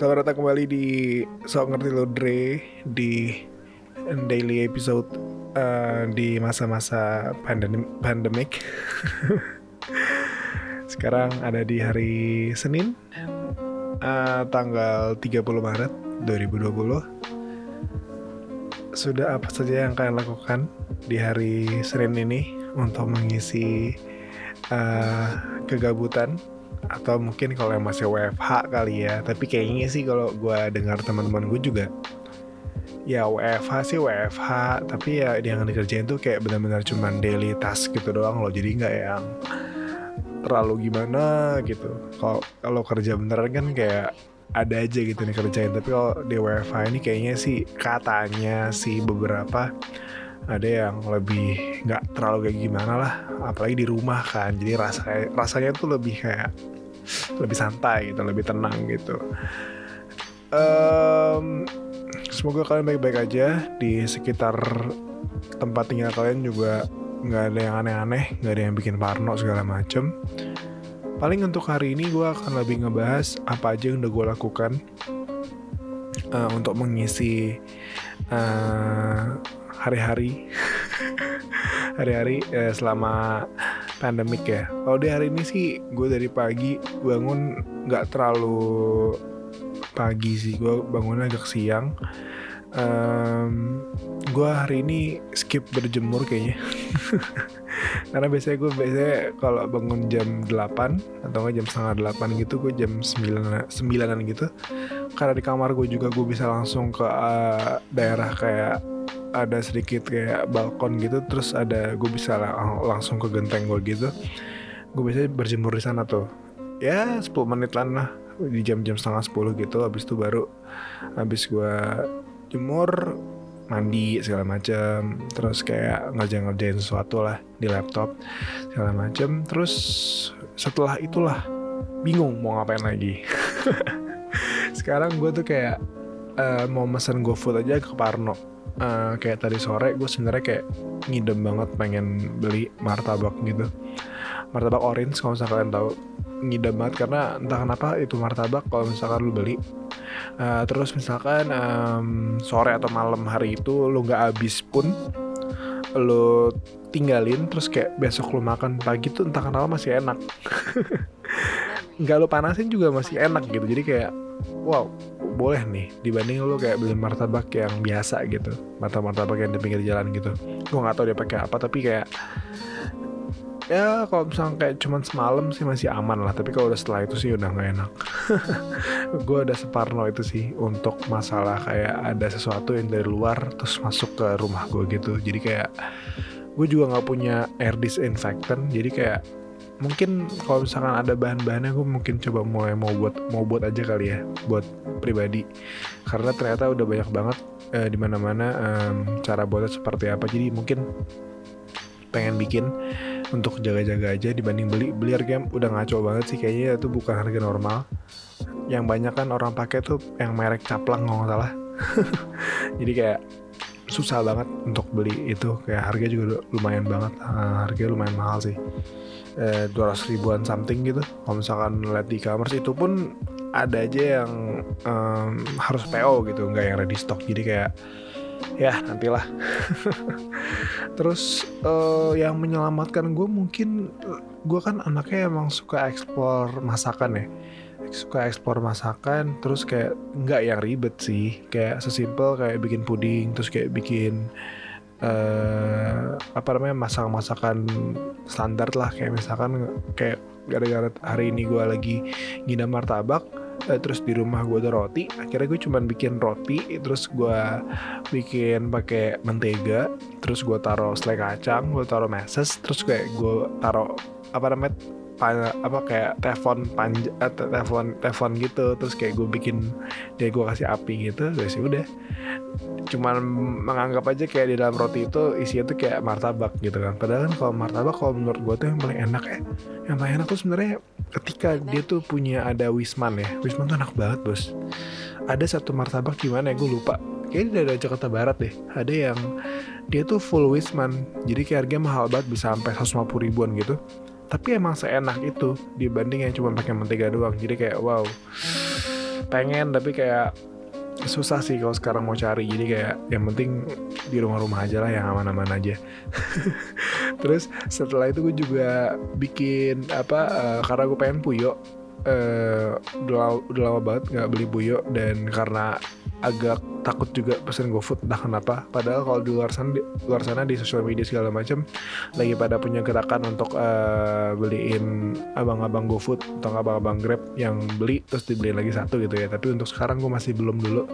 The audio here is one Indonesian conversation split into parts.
Selamat datang kembali di Sok Ngerti Lo Dre Di daily episode uh, Di masa-masa pandem Sekarang ada di hari Senin uh, Tanggal 30 Maret 2020 Sudah apa saja yang kalian lakukan Di hari Senin ini Untuk mengisi uh, kegabutan atau mungkin kalau yang masih WFH kali ya. Tapi kayaknya sih kalau gue dengar teman-teman gue juga ya WFH sih WFH tapi ya yang dikerjain tuh kayak benar-benar cuman daily task gitu doang loh. Jadi nggak yang terlalu gimana gitu. Kalau kalau kerja beneran kan kayak ada aja gitu nih kerjain tapi kalau di WFH ini kayaknya sih katanya sih beberapa ada yang lebih nggak terlalu kayak gimana lah. Apalagi di rumah kan. Jadi rasanya rasanya tuh lebih kayak lebih santai gitu lebih tenang gitu. Um, semoga kalian baik-baik aja. Di sekitar tempat tinggal kalian juga nggak ada yang aneh-aneh nggak ada yang bikin parno segala macem. Paling untuk hari ini gue akan lebih ngebahas apa aja yang udah gue lakukan uh, untuk mengisi uh, hari-hari. Hari-hari uh, selama pandemik ya. Kalau di hari ini sih gue dari pagi bangun nggak terlalu pagi sih. Gue bangun agak siang. Um, gue hari ini skip berjemur kayaknya. Karena biasanya gue biasanya kalau bangun jam 8 atau jam setengah 8 gitu gue jam 9 sembilanan gitu. Karena di kamar gue juga gue bisa langsung ke uh, daerah kayak ada sedikit kayak balkon gitu terus ada gue bisa lang langsung ke genteng gue gitu. Gue bisa berjemur di sana tuh. Ya 10 menit lah di jam-jam setengah 10 gitu habis itu baru habis gue jemur mandi segala macam terus kayak ngerjain-ngerjain sesuatu lah di laptop segala macam terus setelah itulah bingung mau ngapain lagi. Sekarang gue tuh kayak uh, mau mesen GoFood aja ke Parno uh, kayak tadi sore gue sebenarnya kayak ngidem banget pengen beli martabak gitu. Martabak orange kalau misalkan kalian tahu. Ngidem banget karena entah kenapa itu martabak kalau misalkan lu beli. Uh, terus misalkan um, sore atau malam hari itu lu nggak habis pun lu tinggalin terus kayak besok lu makan pagi tuh entah kenapa masih enak nggak lu panasin juga masih enak gitu. Jadi kayak wow boleh nih dibanding lo kayak beli martabak yang biasa gitu. Martabak martabak yang di pinggir jalan gitu. Gue nggak tahu dia pakai apa tapi kayak ya kalau misalnya kayak cuman semalam sih masih aman lah. Tapi kalau udah setelah itu sih udah nggak enak. Gue udah separno itu sih untuk masalah kayak ada sesuatu yang dari luar terus masuk ke rumah gue gitu. Jadi kayak gue juga nggak punya air disinfectant. Jadi kayak mungkin kalau misalkan ada bahan-bahannya gue mungkin coba mulai mau buat mau buat aja kali ya buat pribadi. Karena ternyata udah banyak banget uh, di mana-mana um, cara buatnya seperti apa. Jadi mungkin pengen bikin untuk jaga-jaga aja dibanding beli. Beli harga udah ngaco banget sih kayaknya itu bukan harga normal. Yang banyak kan orang pakai tuh yang merek caplang nggak salah. Jadi kayak susah banget untuk beli itu. Kayak harga juga lumayan banget. Uh, harganya lumayan mahal sih. Eh, 200 ribuan something gitu. Kalau misalkan lihat di e-commerce itu pun ada aja yang um, harus PO gitu nggak yang ready stock. Jadi kayak ya nantilah. Terus uh, yang menyelamatkan gue mungkin gue kan anaknya emang suka eksplor masakan ya suka ekspor masakan terus kayak nggak yang ribet sih. Kayak sesimpel kayak bikin puding terus kayak bikin uh, apa namanya masakan-masakan standar lah. Kayak misalkan kayak gara-gara hari ini gue lagi ngidam martabak uh, terus di rumah gue ada roti akhirnya gue cuman bikin roti terus gue bikin pakai mentega terus gue taruh selai kacang gue taruh meses terus kayak gue taruh apa namanya apa kayak telepon panjang eh, telepon telepon gitu. Terus kayak gue bikin dia gue kasih api gitu terus ya udah. Cuman menganggap aja kayak di dalam roti itu isinya tuh kayak martabak gitu kan. Padahal kan kalau martabak kalau menurut gue tuh yang paling enak ya yang paling enak tuh sebenarnya ketika dia tuh punya ada wisman ya. Wisman tuh enak banget bos. Ada satu martabak di mana ya gue lupa. Kayaknya dari Jakarta Barat deh. Ada yang dia tuh full wisman. Jadi kayak harganya mahal banget bisa sampai 150 ribuan gitu tapi emang seenak itu dibanding yang cuma pakai mentega doang. Jadi kayak wow pengen tapi kayak susah sih kalau sekarang mau cari. Jadi kayak yang penting di rumah-rumah aja lah yang aman-aman aja. Terus setelah itu gue juga bikin apa uh, karena gue pengen puyo uh, udah, udah lama banget nggak beli buyo dan karena agak takut juga pesen GoFood entah kenapa. Padahal kalau di luar sana di luar sana di sosial media segala macam lagi pada punya gerakan untuk uh, beliin abang-abang GoFood atau abang-abang Grab yang beli terus dibeliin lagi satu gitu ya. Tapi untuk sekarang gue masih belum dulu.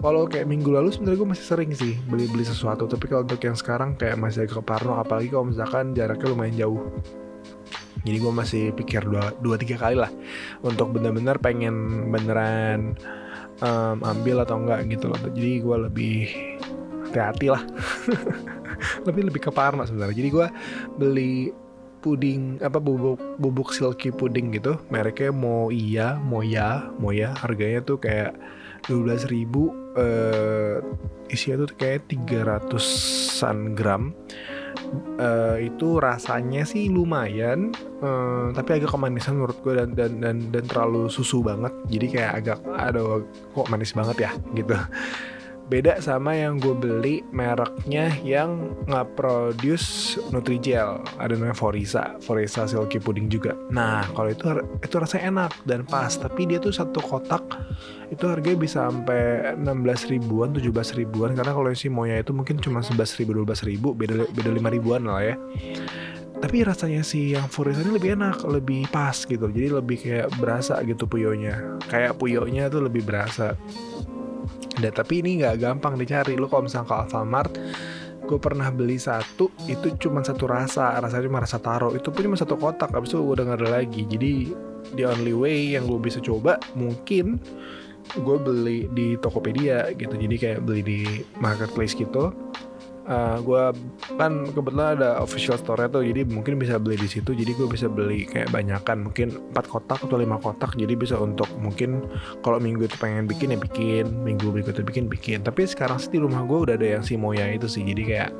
Kalau kayak minggu lalu sebenarnya gue masih sering sih beli-beli sesuatu tapi kalau untuk yang sekarang kayak masih agak parno apalagi kalau misalkan jaraknya lumayan jauh jadi gue masih pikir dua, dua tiga kali lah untuk bener-bener pengen beneran um, ambil atau enggak gitu loh. Jadi gue lebih hati-hati lah. Lebih lebih ke parno sebenarnya. Jadi gue beli puding apa bubuk bubuk silky puding gitu. Mereknya ya mau ya harganya tuh kayak dua belas ribu uh, isinya tuh kayak 300an gram uh, itu rasanya sih lumayan uh, tapi agak kemanisan menurut gue dan dan dan dan terlalu susu banget. Jadi kayak agak aduh kok manis banget ya? Gitu beda sama yang gue beli mereknya yang nggak produce Nutrijel. Ada namanya Forisa Forisa Silky Pudding juga. Nah kalau itu itu rasanya enak dan pas. Tapi dia tuh satu kotak itu harganya bisa sampai 16 ribuan 17 ribuan. Karena kalau si Moya itu mungkin cuma 11 ribu 12 ribu. Beda beda 5 ribuan lah ya. Tapi rasanya si yang Forisa ini lebih enak lebih pas gitu. Jadi lebih kayak berasa gitu puyonya. Kayak puyonya tuh lebih berasa dan tapi ini nggak gampang dicari. Lo kalau misalnya ke Alfamart gue pernah beli satu itu cuma satu rasa. Rasanya cuma rasa taro. Itu pun cuma satu kotak abis itu gue udah ada lagi. Jadi the only way yang gue bisa coba mungkin gue beli di Tokopedia gitu. Jadi kayak beli di marketplace gitu uh, eh, gue kan kebetulan ada official store tuh jadi mungkin bisa beli di situ jadi gue bisa beli kayak banyakan mungkin 4 kotak atau lima kotak jadi bisa untuk mungkin kalau minggu itu pengen bikin ya bikin minggu berikutnya bikin bikin. Tapi sekarang sih di rumah gue udah ada yang si Moya itu sih jadi kayak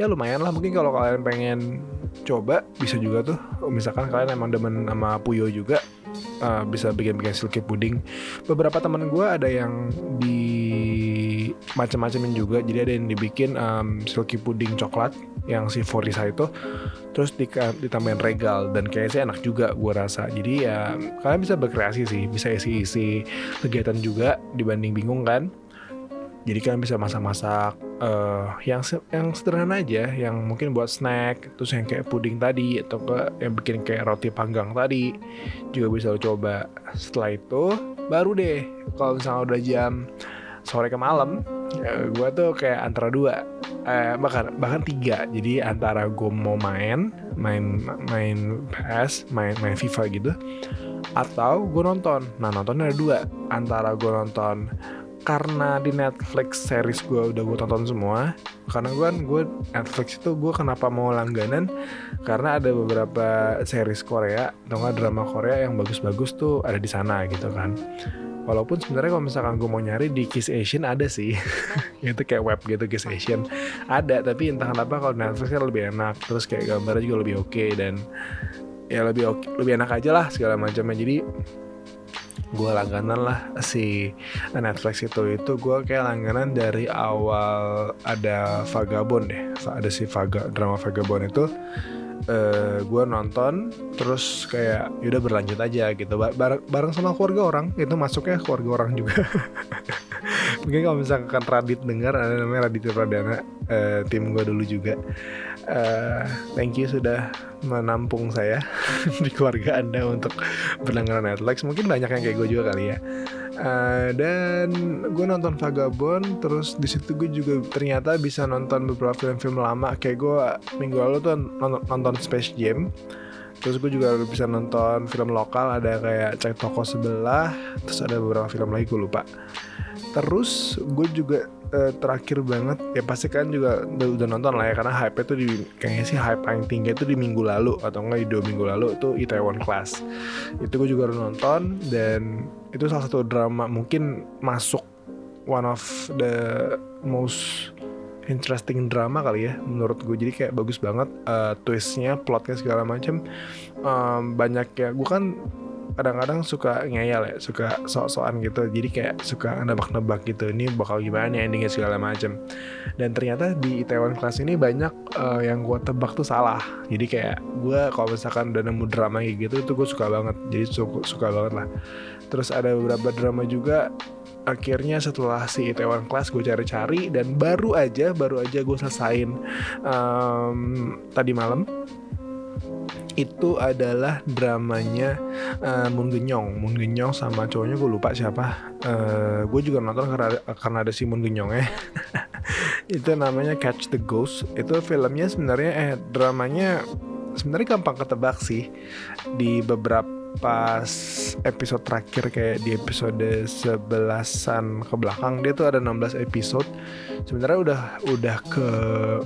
ya lumayan lah mungkin kalau kalian pengen coba bisa juga tuh. Misalkan kalian emang demen sama Puyo juga uh, bisa bikin-bikin silky pudding beberapa teman gue ada yang di macam-macamin juga. Jadi ada yang dibikin um, silky pudding coklat yang si Forisa itu. Terus di, ditambahin regal dan kayaknya sih enak juga gue rasa. Jadi ya kalian bisa berkreasi sih bisa isi-isi kegiatan juga dibanding bingung kan. Jadi kalian bisa masak-masak uh, yang yang sederhana aja yang mungkin buat snack terus yang kayak puding tadi atau ke yang bikin kayak roti panggang tadi juga bisa lo coba. Setelah itu baru deh kalau misalnya udah jam sore ke malam ya, gue tuh kayak antara dua. Eh, bahkan bahkan tiga. Jadi antara gue mau main main main PS main main FIFA gitu atau gue nonton. Nah nontonnya ada dua. Antara gue nonton karena di Netflix series gue udah gue tonton semua karena gue kan gue Netflix itu gue kenapa mau langganan? Karena ada beberapa series Korea atau drama Korea yang bagus-bagus tuh ada di sana gitu kan walaupun sebenarnya kalau misalkan gue mau nyari di Kiss Asian ada sih. Itu kayak web gitu Kiss Asian. Ada tapi entah kenapa kalau Netflix kan lebih enak terus kayak gambarnya juga lebih oke okay, dan ya lebih oke, lebih enak aja lah segala macamnya. Jadi gue langganan lah si Netflix itu. Itu gue kayak langganan dari awal ada Vagabond deh. Ada si Vaga drama Vagabond itu uh, eh, gue nonton terus kayak yaudah berlanjut aja gitu. Bareng bareng sama keluarga orang. Itu masuknya keluarga orang juga. Mungkin kalau misalkan Radit dengar ada namanya Radit Pradana uh, tim gue dulu juga. Uh, thank you sudah menampung saya di keluarga anda untuk berlangganan Netflix. Mungkin banyak yang kayak gue juga kali ya uh, dan gue nonton Vagabond terus di situ gue juga ternyata bisa nonton beberapa film-film lama. Kayak gue minggu lalu tuh nonton Space Jam. Terus gue juga bisa nonton film lokal ada kayak cek toko sebelah terus ada beberapa film lagi gue lupa. Terus gue juga uh, terakhir banget ya pasti kan juga udah, udah nonton lah ya karena hype itu di kayaknya sih hype paling tinggi itu di minggu lalu atau enggak di dua minggu lalu itu Itaewon Class itu gue juga udah nonton dan itu salah satu drama mungkin masuk one of the most interesting drama kali ya menurut gue jadi kayak bagus banget uh, twistnya plotnya segala macam um, banyak ya gue kan kadang-kadang suka ngeyel ya suka sok-sokan gitu. Jadi kayak suka nebak-nebak gitu ini bakal gimana nih endingnya segala macem. Dan ternyata di Itaewon Class ini banyak uh, yang gue tebak tuh salah. Jadi kayak gue kalau misalkan udah nemu drama kayak gitu itu gue suka banget. Jadi suka, suka banget lah. Terus ada beberapa drama juga akhirnya setelah si Itaewon Class gue cari-cari dan baru aja baru aja gue selesain um, tadi malam itu adalah dramanya uh, Moon Genyong. Moon Genyong sama cowoknya gue lupa siapa. Uh, gue juga nonton karena karena ada si Moon Genyong ya. Itu namanya Catch the Ghost. Itu filmnya sebenarnya eh dramanya sebenarnya gampang ketebak sih. Di beberapa pas episode terakhir kayak di episode sebelasan ke belakang dia tuh ada 16 episode. Sebenarnya udah udah ke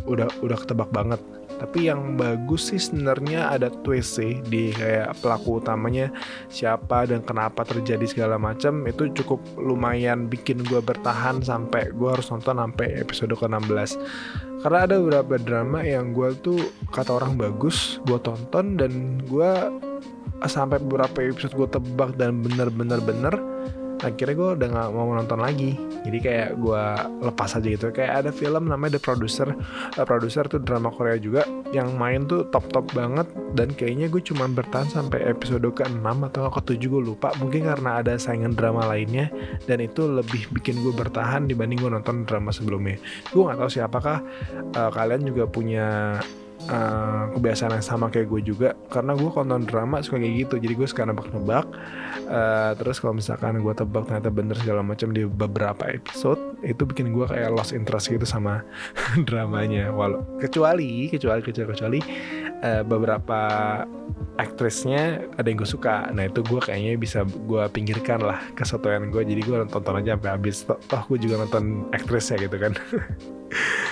udah udah ketebak banget. Tapi yang bagus sih sebenarnya ada twist sih di kayak pelaku utamanya siapa dan kenapa terjadi segala macam. Itu cukup lumayan bikin gue bertahan sampai gue harus nonton sampai episode ke-16 karena ada beberapa drama yang gue tuh kata orang bagus gue tonton dan gue sampai beberapa episode gue tebak dan bener-bener bener akhirnya gue udah gak mau nonton lagi. Jadi kayak gue lepas aja gitu. Kayak ada film namanya The Producer. Uh, Producer tuh drama Korea juga yang main tuh top top banget. Dan kayaknya gue cuma bertahan sampai episode ke-6 atau ke-7 gue lupa. Mungkin karena ada saingan drama lainnya. Dan itu lebih bikin gue bertahan dibanding gue nonton drama sebelumnya. Gue gak tahu siapakah uh, kalian juga punya uh, kebiasaan yang sama kayak gue juga karena gue konten drama suka kayak gitu. Jadi gue suka nebak-nebak. Uh, terus kalau misalkan gue tebak ternyata bener segala macam di beberapa episode itu bikin gue kayak lost interest gitu sama dramanya. Walau kecuali kecuali kecuali kecuali uh, beberapa aktrisnya ada yang gue suka. Nah itu gue kayaknya bisa gue pinggirkan lah kesetuan gue. Jadi gue tonton aja sampai habis. Toh, toh gue juga nonton aktrisnya gitu kan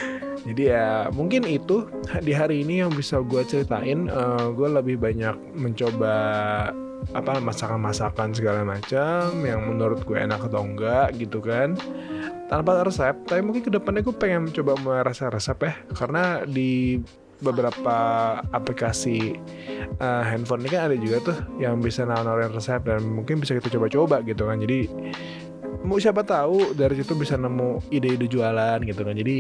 jadi ya mungkin itu di hari ini yang bisa gue ceritain. Uh, eh, gue lebih banyak mencoba apa masakan-masakan segala macam yang menurut gue enak atau enggak gitu kan. Tanpa resep tapi mungkin ke depannya gue pengen coba merasa resep ya. Karena di beberapa aplikasi uh, handphone ini kan ada juga tuh yang bisa nawarin resep dan mungkin bisa kita coba-coba gitu kan. Jadi mau siapa tahu dari situ bisa nemu ide-ide jualan gitu kan jadi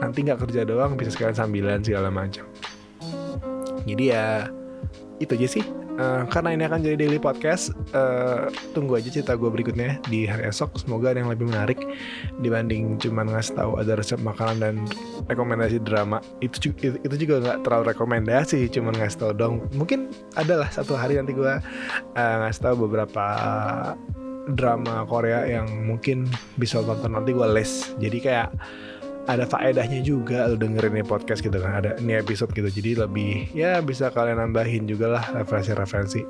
nanti nggak kerja doang bisa sekalian sambilan segala macam jadi ya itu aja sih Uh, karena ini akan jadi daily podcast, uh, tunggu aja cerita gue berikutnya di hari esok. Semoga ada yang lebih menarik dibanding cuman ngasih tahu ada resep makanan dan rekomendasi drama. Itu itu, juga nggak terlalu rekomendasi, cuman ngasih tahu dong. Mungkin adalah satu hari nanti gue uh, ngasih tahu beberapa drama Korea yang mungkin bisa tonton nanti gue les. Jadi kayak ada faedahnya juga lo dengerin ini podcast gitu kan ada ini episode gitu. Jadi lebih ya bisa kalian nambahin juga lah referensi-referensi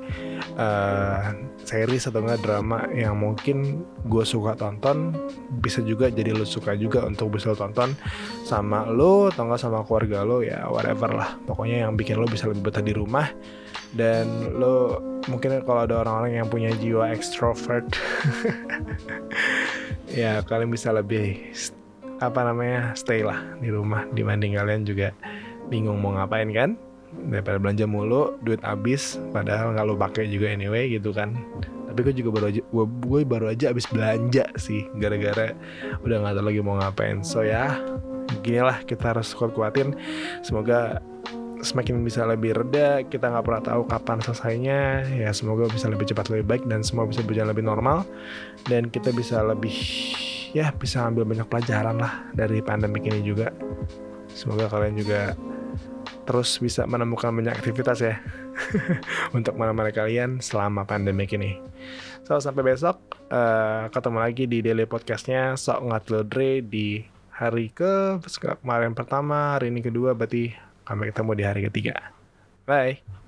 uh, series atau enggak drama yang mungkin gue suka tonton bisa juga jadi lo suka juga untuk bisa lo tonton sama lo atau enggak sama keluarga lo ya whatever lah. Pokoknya yang bikin lo bisa lebih betah di rumah dan lo mungkin kalau ada orang-orang yang punya jiwa extrovert ya kalian bisa lebih apa namanya stay lah di rumah dibanding kalian juga bingung mau ngapain kan? Daripada belanja mulu duit habis padahal nggak lo pakai juga anyway gitu kan. Tapi gue juga baru aja gue, baru aja habis belanja sih gara-gara udah nggak tahu lagi mau ngapain. So ya gini lah kita harus kuat kuatin semoga semakin bisa lebih reda kita nggak pernah tahu kapan selesainya. Ya semoga bisa lebih cepat lebih baik dan semua bisa berjalan lebih normal. Dan kita bisa lebih ya bisa ambil banyak pelajaran lah dari pandemi ini juga. Semoga kalian juga terus bisa menemukan banyak aktivitas ya untuk menemani kalian selama pandemi ini. So sampai besok uh, ketemu lagi di daily podcastnya sok ngatlodre di hari ke kemarin pertama hari ini kedua berarti Sampai ketemu di hari ketiga. Bye.